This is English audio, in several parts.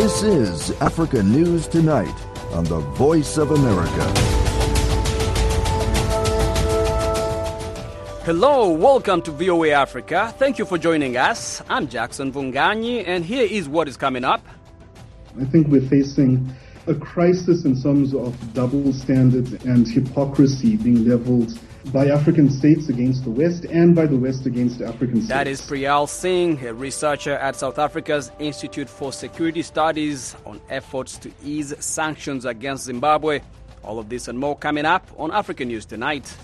This is Africa News Tonight on the Voice of America. Hello, welcome to VOA Africa. Thank you for joining us. I'm Jackson Mvunganyi, and here is what is coming up. I think we're facing a crisis in terms of double standards and hypocrisy being leveled by African states against the West and by the West against African states. That is Priyal Singh, a researcher at South Africa's Institute for Security Studies on efforts to ease sanctions against Zimbabwe. All of this and more coming up on African News Tonight.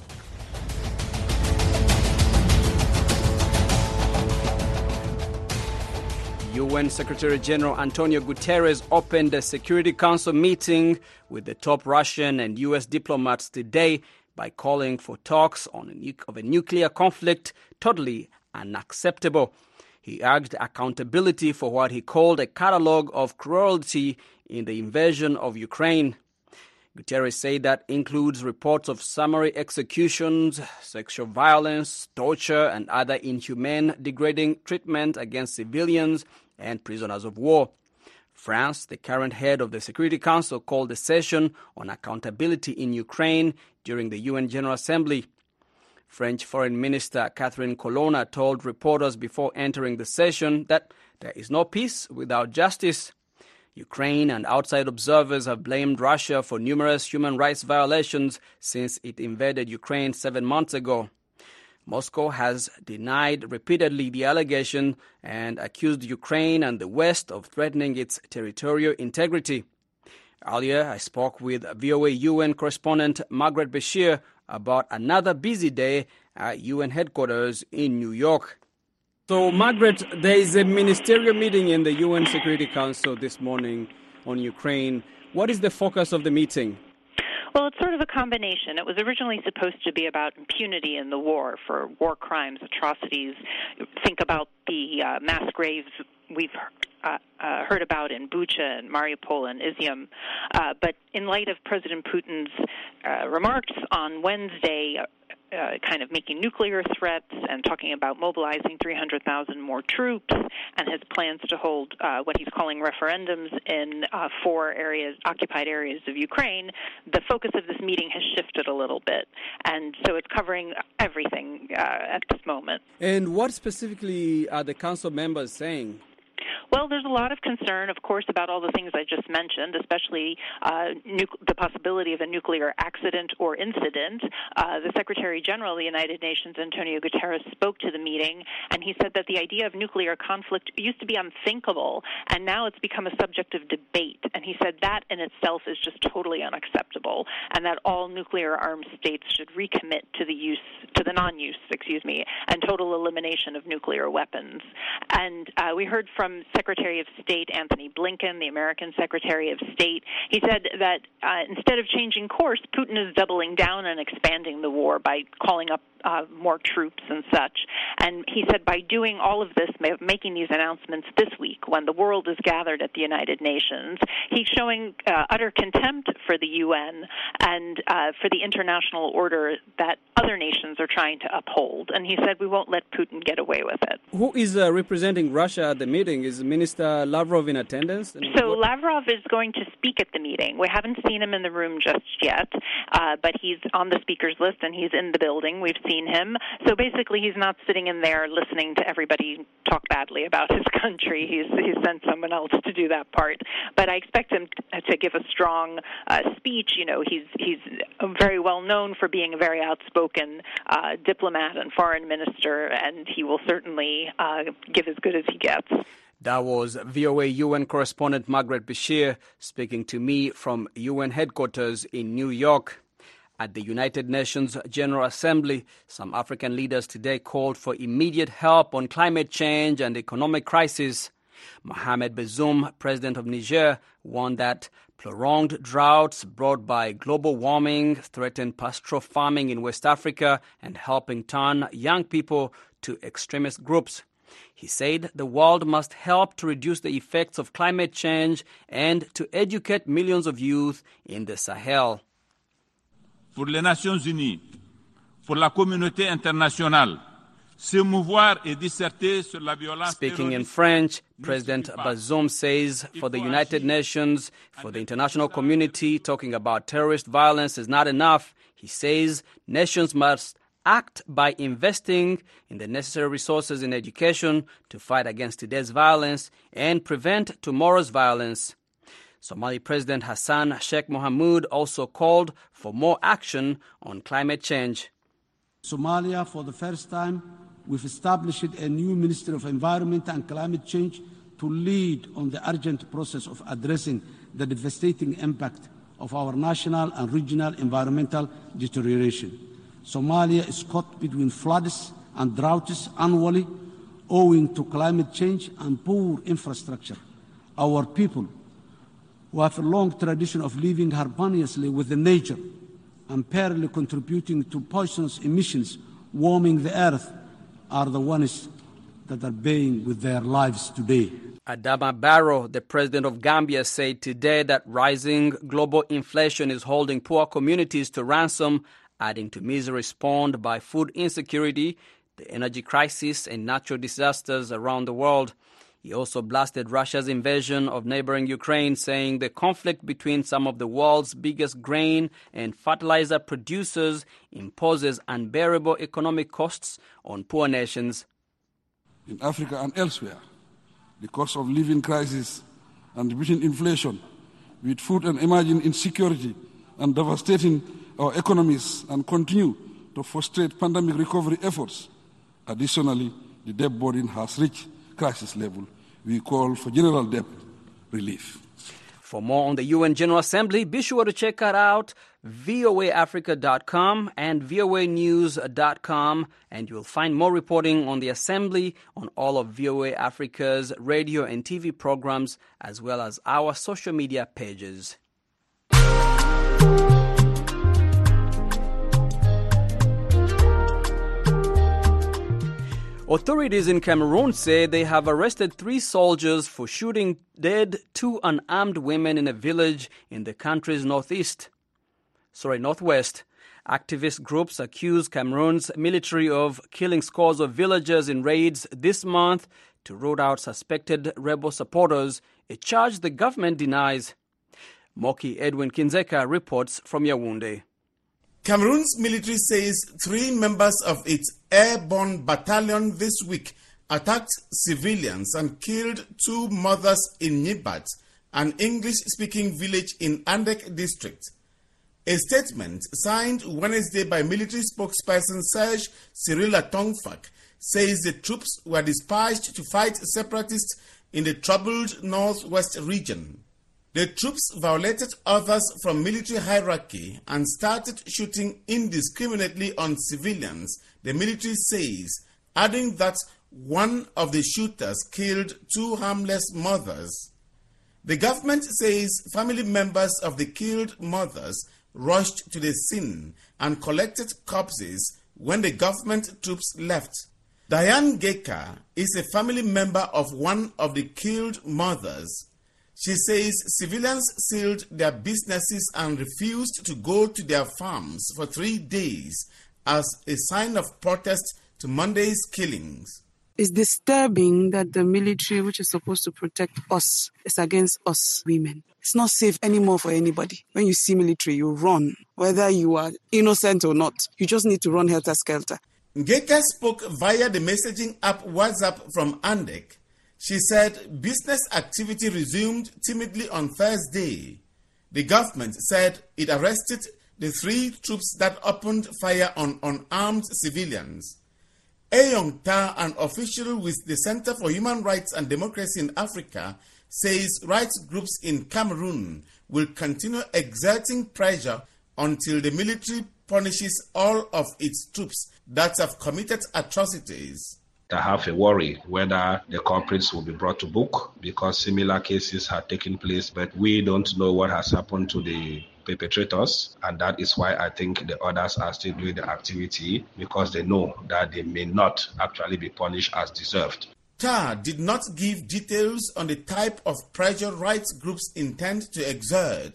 UN Secretary General Antonio Guterres opened a Security Council meeting with the top Russian and US diplomats today by calling for talks on a nu- of a nuclear conflict totally unacceptable. He urged accountability for what he called a catalogue of cruelty in the invasion of Ukraine. Guterres said that includes reports of summary executions, sexual violence, torture, and other inhumane, degrading treatment against civilians and prisoners of war. France, the current head of the Security Council, called a session on accountability in Ukraine during the UN General Assembly. French Foreign Minister Catherine Colonna told reporters before entering the session that there is no peace without justice. Ukraine and outside observers have blamed Russia for numerous human rights violations since it invaded Ukraine seven months ago. Moscow has denied repeatedly the allegation and accused Ukraine and the West of threatening its territorial integrity. Earlier, I spoke with VOA UN correspondent Margaret Besheer about another busy day at UN headquarters in New York. So, Margaret, there is a ministerial meeting in the UN Security Council this morning on Ukraine. What is the focus of the meeting? Well, it's sort of a combination. It was originally supposed to be about impunity in the war for war crimes, atrocities. Think about the uh, mass graves we've uh, uh, heard about in Bucha and Mariupol and Izium. Uh, but in light of President Putin's uh, remarks on Wednesday, uh, kind of making nuclear threats and talking about mobilizing 300,000 more troops and his plans to hold uh, what he's calling referendums in uh, four areas, occupied areas of Ukraine, the focus of this meeting has shifted a little bit. And so it's covering everything uh, at this moment. And what specifically are the council members saying? Well, there's a lot of concern, of course, about all the things I just mentioned, especially uh, nu- the possibility of a nuclear accident or incident. Uh, the Secretary General of the United Nations, Antonio Guterres, spoke to the meeting, and he said that the idea of nuclear conflict used to be unthinkable, and now it's become a subject of debate. And he said that in itself is just totally unacceptable, and that all nuclear armed states should recommit to the use, to the non-use, excuse me, and total elimination of nuclear weapons. And uh, we heard from Secretary of State Antony Blinken, the American Secretary of State. He said that uh, instead of changing course, Putin is doubling down and expanding the war by calling up uh, more troops and such. And he said by doing all of this, making these announcements this week when the world is gathered at the United Nations, he's showing uh, utter contempt for the UN and uh, for the international order that other nations are trying to uphold. And he said we won't let Putin get away with it. Who is uh, representing Russia at the meeting? Is Minister Lavrov in attendance? And So what- Lavrov is going to speak at the meeting. We haven't seen him in the room just yet, uh, but he's on the speakers list and he's in the building. We've seen him. So basically, he's not sitting in there listening to everybody talk badly about his country. He's he's sent someone else to do that part. But I expect him to give a strong uh, speech. You know, he's he's very well known for being a very outspoken uh, diplomat and foreign minister, and he will certainly uh, give as good as he gets. That was VOA UN correspondent Margaret Besheer speaking to me from UN headquarters in New York. At the United Nations General Assembly, some African leaders today called for immediate help on climate change and economic crisis. Mohamed Bazoum, president of Niger, warned that prolonged droughts brought by global warming threaten pastoral farming in West Africa and helping turn young people to extremist groups. He said the world must help to reduce the effects of climate change and to educate millions of youth in the Sahel. Pour les Nations Unies, pour la communauté internationale, Speaking in French, President Bazoum says for the United Nations, for the international community, talking about terrorist violence is not enough. He says nations must act by investing in the necessary resources in education to fight against today's violence and prevent tomorrow's violence. Somali President Hassan Sheikh Mohamud also called for more action on climate change. Somalia, for the first time, we've established a new Ministry of Environment and Climate Change to lead on the urgent process of addressing the devastating impact of our national and regional environmental deterioration. Somalia is caught between floods and droughts annually owing to climate change and poor infrastructure. Our people, who have a long tradition of living harmoniously with the nature, unfairly contributing to poisonous emissions warming the earth, are the ones that are paying with their lives today. Adama Barrow, the president of Gambia, said today that rising global inflation is holding poor communities to ransom, adding to misery spawned by food insecurity, the energy crisis, and natural disasters around the world. He also blasted Russia's invasion of neighboring Ukraine, saying the conflict between some of the world's biggest grain and fertilizer producers imposes unbearable economic costs on poor nations. In Africa and elsewhere, the cost of living crisis and repeating inflation with food and emerging insecurity and devastating our economies and continue to frustrate pandemic recovery efforts. Additionally, the debt burden has reached crisis level. We call for general debt relief. For more on the UN General Assembly, be sure to check it out voaafrica.com and voanews.com, and you'll find more reporting on the Assembly on all of VOA Africa's radio and TV programs, as well as our social media pages. Authorities in Cameroon say they have arrested three soldiers for shooting dead two unarmed women in a village in the country's northeast. Sorry, northwest. Activist groups accuse Cameroon's military of killing scores of villagers in raids this month to root out suspected rebel supporters, a charge the government denies. Moki Edwin Kinzeka reports from Yaoundé. Cameroon's military says three members of its airborne battalion this week attacked civilians and killed two mothers in Nibat, an English speaking village in Andek district. A statement signed Wednesday by military spokesperson Serge Cyrille Atonfack says the troops were dispatched to fight separatists in the troubled northwest region. The troops violated orders from military hierarchy and started shooting indiscriminately on civilians, the military says, adding that one of the shooters killed two harmless mothers. The government says family members of the killed mothers rushed to the scene and collected corpses when the government troops left. Diane Geka is a family member of one of the killed mothers. She says civilians sealed their businesses and refused to go to their farms for three days as a sign of protest to Monday's killings. It's disturbing that the military, which is supposed to protect us, is against us women. It's not safe anymore for anybody. When you see military, you run. Whether you are innocent or not, you just need to run helter skelter. Ngeka spoke via the messaging app WhatsApp from Andek she said business activity resumed timidly on Thursday. The government said it arrested the three troops that opened fire on unarmed civilians. Ayong Ta, an official with the Center for Human Rights and Democracy in Africa, says rights groups in Cameroon will continue exerting pressure until the military punishes all of its troops that have committed atrocities. I have a worry whether the culprits will be brought to book because similar cases have taken place, but we don't know what has happened to the perpetrators, and that is why I think the others are still doing the activity because they know that they may not actually be punished as deserved. TAR did not give details on the type of pressure rights groups intend to exert.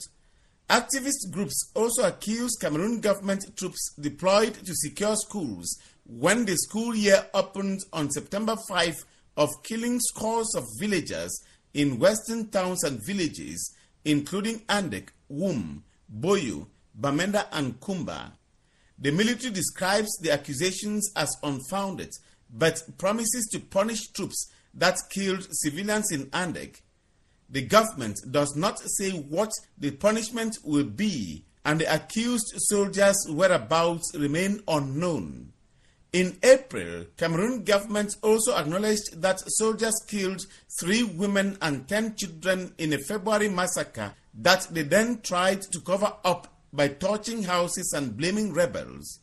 Activist groups also accuse Cameroon government troops deployed to secure schools when the school year opened on September 5 of killing scores of villagers in western towns and villages, including Andek, Wum, Boyu, Bamenda, and Kumba. The military describes the accusations as unfounded, but promises to punish troops that killed civilians in Andek. The government does not say what the punishment will be, and the accused soldiers' whereabouts remain unknown. In April, Cameroon government also acknowledged that soldiers killed three women and ten children in a February massacre that they then tried to cover up by torching houses and blaming rebels.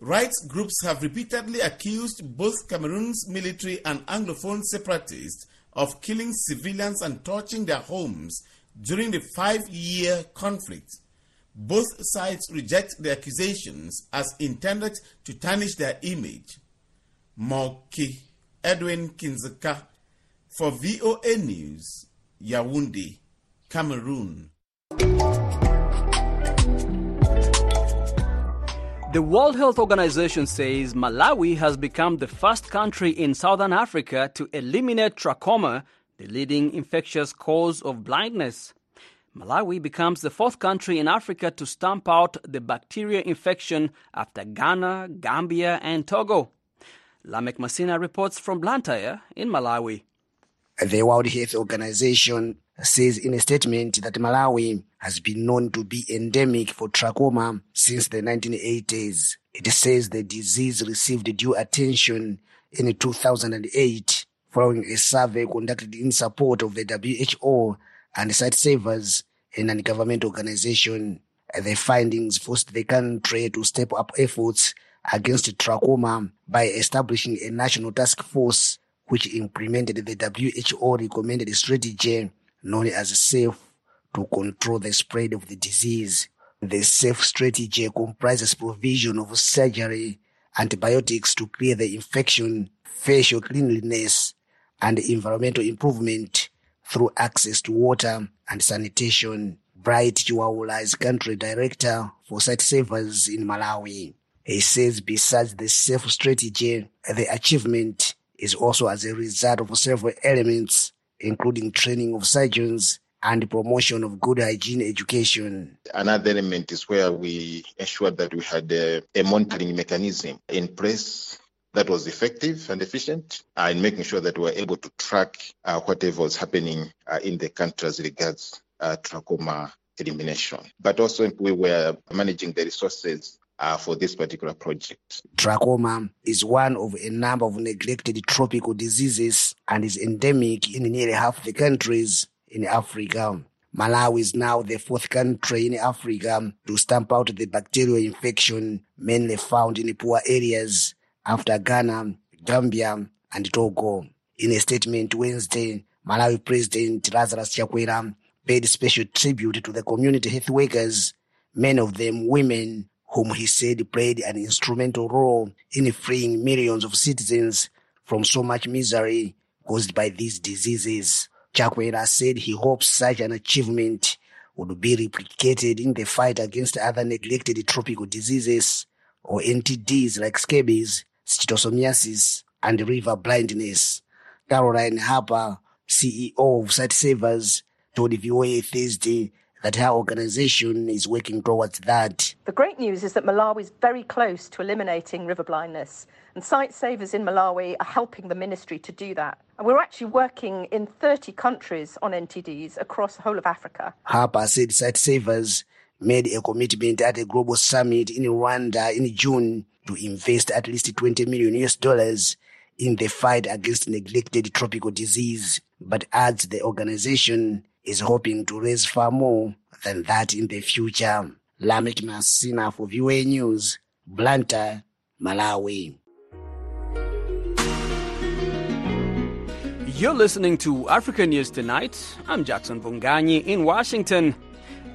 Rights groups have repeatedly accused both Cameroon's military and Anglophone separatists of killing civilians and torching their homes during the five year conflict. Both sides reject the accusations as intended to tarnish their image. Moki Edwin Kinzeka for VOA News, Yaoundé, Cameroon. The World Health Organization says Malawi has become the first country in southern Africa to eliminate trachoma, the leading infectious cause of blindness. Malawi becomes the fourth country in Africa to stamp out the bacteria infection after Ghana, Gambia, and Togo. Lamek Masina reports from Blantyre in Malawi. The World Health Organization says in a statement that Malawi has been known to be endemic for trachoma since the 1980s. It says the disease received due attention in 2008 following a survey conducted in support of the WHO and Sightsavers, a non-government organization. Uh, the findings forced the country to step up efforts against trachoma by establishing a national task force which implemented the WHO recommended strategy known as SAFE to control the spread of the disease. The SAFE strategy comprises provision of surgery, antibiotics to clear the infection, facial cleanliness, and environmental improvement through access to water and sanitation. Bright Chiwaula is country director for Sightsavers in Malawi. He says besides the safe strategy, the achievement is also as a result of several elements, including training of surgeons and promotion of good hygiene education. Another element is where we ensured that we had a, a monitoring mechanism in place that was effective and efficient uh, in making sure that we were able to track uh, whatever was happening uh, in the country as regards uh, trachoma elimination. But also we were managing the resources uh, for this particular project. Trachoma is one of a number of neglected tropical diseases and is endemic in nearly half the countries in Africa. Malawi is now the fourth country in Africa to stamp out the bacterial infection mainly found in poor areas after Ghana, Gambia, and Togo. In a statement Wednesday, Malawi President Lazarus Chakwera paid special tribute to the community health workers, many of them women, whom he said played an instrumental role in freeing millions of citizens from so much misery caused by these diseases. Chakwera said he hopes such an achievement would be replicated in the fight against other neglected tropical diseases or NTDs like scabies, schistosomiasis, and river blindness. Caroline Harper, CEO of Sightsavers, told VOA Thursday that her organization is working towards that. The great news is that Malawi is very close to eliminating river blindness, and Sightsavers in Malawi are helping the ministry to do that. And we're actually working in 30 countries on NTDs across the whole of Africa. Harper said Sightsavers made a commitment at a global summit in Rwanda in June to invest at least 20 million US dollars in the fight against neglected tropical disease, but adds the organization is hoping to raise far more than that in the future. Lamek Masina for VOA News, Blantyre, Malawi. You're listening to African News Tonight. I'm Jackson Mvunganyi in Washington.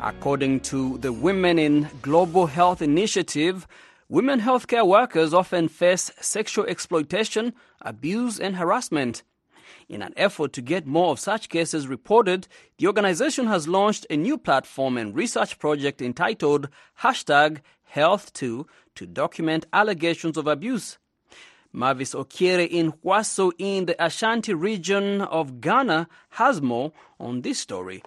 According to the Women in Global Health Initiative, women healthcare workers often face sexual exploitation, abuse, and harassment. In an effort to get more of such cases reported, the organization has launched a new platform and research project entitled hashtag HealthToo to document allegations of abuse. Mavis Okiere in Juaso in the Ashanti region of Ghana has more on this story.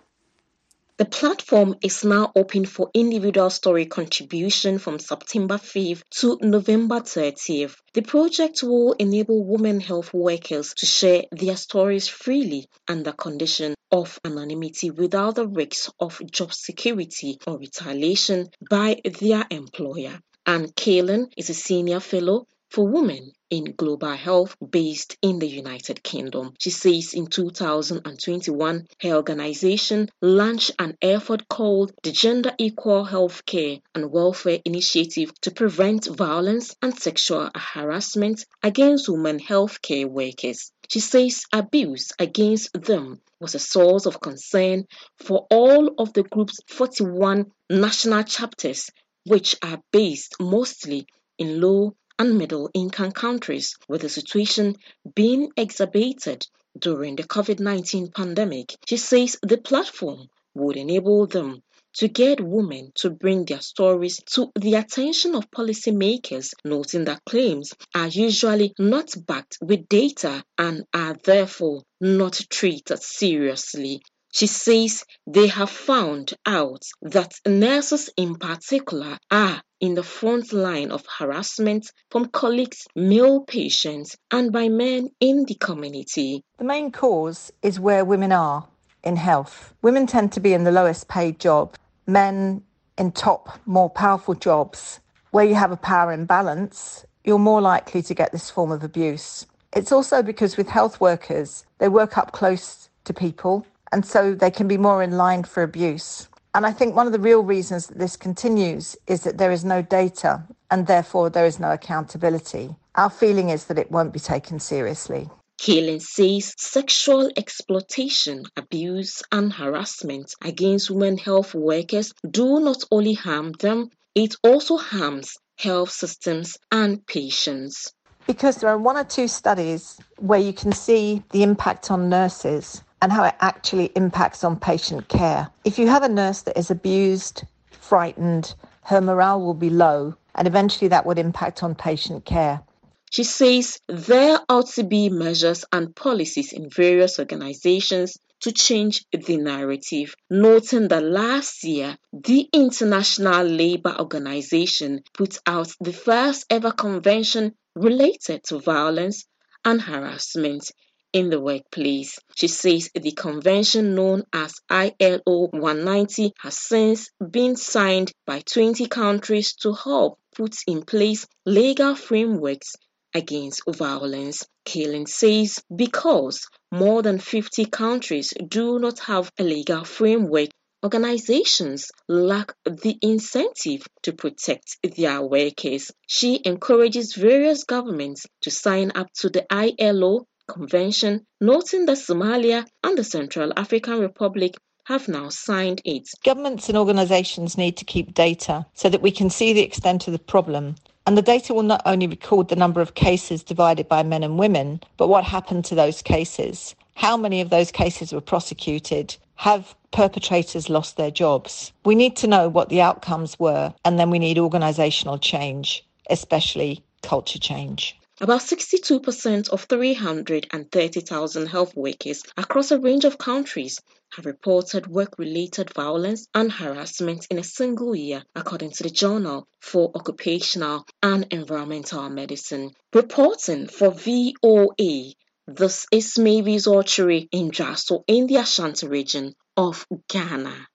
The platform is now open for individual story contribution from September 5th to November 30th. The project will enable women health workers to share their stories freely under condition of anonymity without the risks of job security or retaliation by their employer. Ann Keeling is a senior fellow for women in global health based in the United Kingdom. She says in 2021, her organization launched an effort called the Gender Equal Healthcare and Welfare Initiative to prevent violence and sexual harassment against women healthcare workers. She says abuse against them was a source of concern for all of the group's 41 national chapters, which are based mostly in low and middle income countries, with the situation being exacerbated during the COVID 19 pandemic. She says the platform would enable them to get women to bring their stories to the attention of policymakers, noting that claims are usually not backed with data and are therefore not treated seriously. She says they have found out that nurses in particular are in the front line of harassment from colleagues, male patients, and by men in the community. The main cause is where women are in health. Women tend to be in the lowest paid job, men in top, more powerful jobs. Where you have a power imbalance, you're more likely to get this form of abuse. It's also because with health workers, they work up close to people and so they can be more in line for abuse. And I think one of the real reasons that this continues is that there is no data and therefore there is no accountability. Our feeling is that it won't be taken seriously. Keeling says sexual exploitation, abuse, and harassment against women health workers do not only harm them, it also harms health systems and patients. Because there are one or two studies where you can see the impact on nurses and how it actually impacts on patient care. If you have a nurse that is abused, frightened, her morale will be low, and eventually that would impact on patient care. She says there ought to be measures and policies in various organizations to change the narrative, noting that last year the International Labour Organization put out the first ever convention related to violence and harassment in the workplace. She says the convention known as ILO 190 has since been signed by 20 countries to help put in place legal frameworks against violence. Keeling says because more than 50 countries do not have a legal framework, organizations lack the incentive to protect their workers. She encourages various governments to sign up to the ILO Convention, noting that Somalia and the Central African Republic have now signed it. Governments and organisations need to keep data so that we can see the extent of the problem. And the data will not only record the number of cases divided by men and women, but what happened to those cases. How many of those cases were prosecuted? Have perpetrators lost their jobs? We need to know what the outcomes were, and then we need organisational change, especially culture change. About 62% of 330,000 health workers across a range of countries have reported work-related violence and harassment in a single year, according to the Journal for Occupational and Environmental Medicine. Reporting for VOA, this is Mavis Okiere in Juaso in the Ashanti region of Ghana.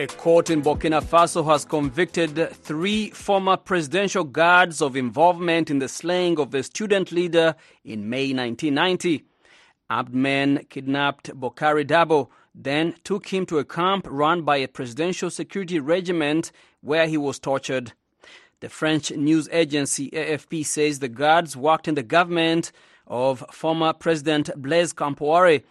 A court in Burkina Faso has convicted three former presidential guards of involvement in the slaying of a student leader in May 1990. Armed men kidnapped Boukary Dabo, then took him to a camp run by a presidential security regiment where he was tortured. The French news agency AFP says the guards worked in the government of former President Blaise Compaoré.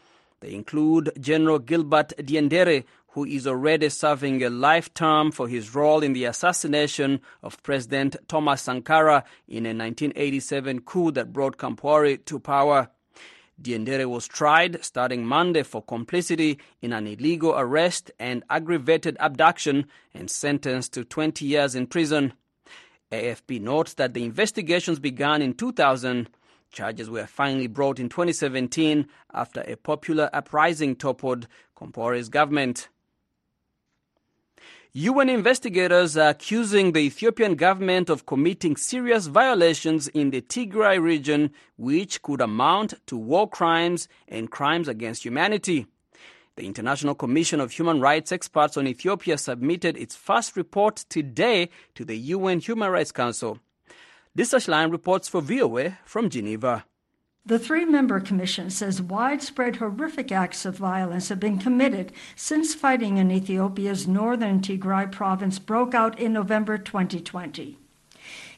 They include General Gilbert Diendere, who is already serving a life term for his role in the assassination of President Thomas Sankara in a 1987 coup that brought Compaoré to power. Diendere was tried starting Monday for complicity in an illegal arrest and aggravated abduction and sentenced to 20 years in prison. AFP notes that the investigations began in 2000. Charges were finally brought in 2017 after a popular uprising toppled Compaore's government. UN investigators are accusing the Ethiopian government of committing serious violations in the Tigray region, which could amount to war crimes and crimes against humanity. The International Commission of Human Rights Experts on Ethiopia submitted its first report today to the UN Human Rights Council. Lisa Schlein reports for VOA from Geneva. The three member commission says widespread horrific acts of violence have been committed since fighting in Ethiopia's northern Tigray province broke out in November 2020.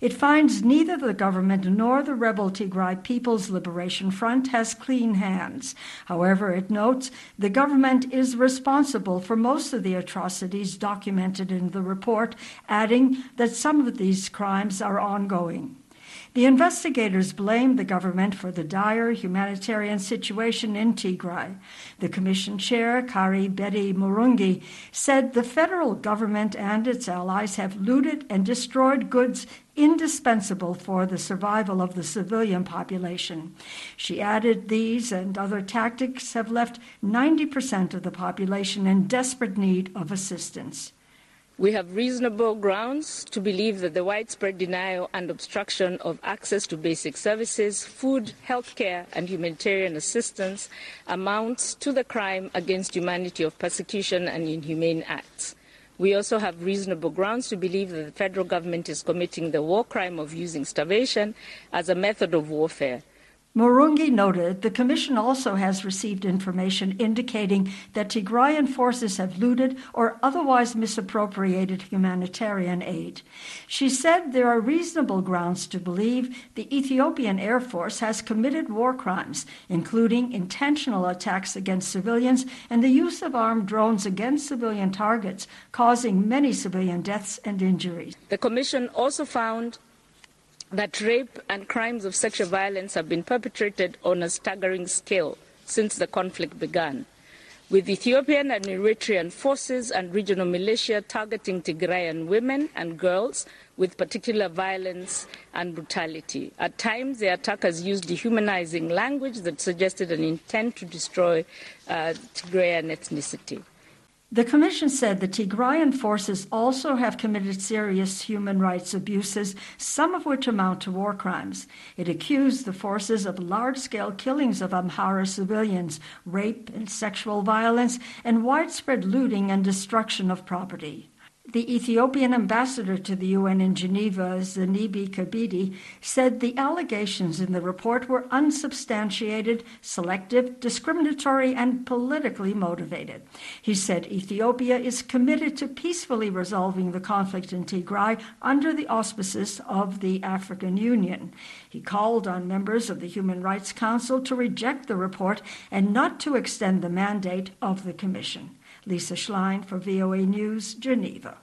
It finds neither the government nor the rebel Tigray People's Liberation Front has clean hands. However, it notes the government is responsible for most of the atrocities documented in the report, adding that some of these crimes are ongoing. The investigators blamed the government for the dire humanitarian situation in Tigray. The commission chair, Kaari Betty Murungi, said the federal government and its allies have looted and destroyed goods indispensable for the survival of the civilian population. She added these and other tactics have left 90% of the population in desperate need of assistance. We have reasonable grounds to believe that the widespread denial and obstruction of access to basic services, food, healthcare, and humanitarian assistance amounts to the crime against humanity of persecution and inhumane acts. We also have reasonable grounds to believe that the federal government is committing the war crime of using starvation as a method of warfare. Murungi noted the Commission also has received information indicating that Tigrayan forces have looted or otherwise misappropriated humanitarian aid. She said there are reasonable grounds to believe the Ethiopian Air Force has committed war crimes, including intentional attacks against civilians and the use of armed drones against civilian targets, causing many civilian deaths and injuries. The Commission also found that rape and crimes of sexual violence have been perpetrated on a staggering scale since the conflict began, with Ethiopian and Eritrean forces and regional militia targeting Tigrayan women and girls with particular violence and brutality. At times, the attackers used dehumanizing language that suggested an intent to destroy uh, Tigrayan ethnicity. The Commission said the Tigrayan forces also have committed serious human rights abuses, some of which amount to war crimes. It accused the forces of large scale killings of Amhara civilians, rape and sexual violence, and widespread looting and destruction of property. The Ethiopian ambassador to the UN in Geneva, Zenebe Kebede, said the allegations in the report were unsubstantiated, selective, discriminatory, and politically motivated. He said Ethiopia is committed to peacefully resolving the conflict in Tigray under the auspices of the African Union. He called on members of the Human Rights Council to reject the report and not to extend the mandate of the Commission. Lisa Schlein for VOA News, Geneva.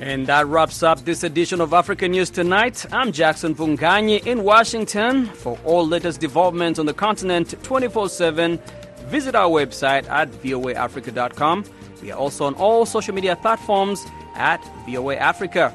And that wraps up this edition of African News Tonight. I'm Jackson Mvunganyi in Washington. For all latest developments on the continent 24 7, visit our website at voaafrica.com. We are also on all social media platforms at VOA Africa.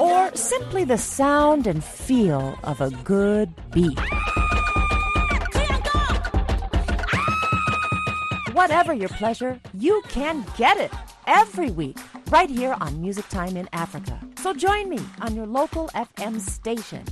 Or simply the sound and feel of a good beat. Whatever your pleasure, you can get it every week right here on Music Time in Africa. So join me on your local FM station.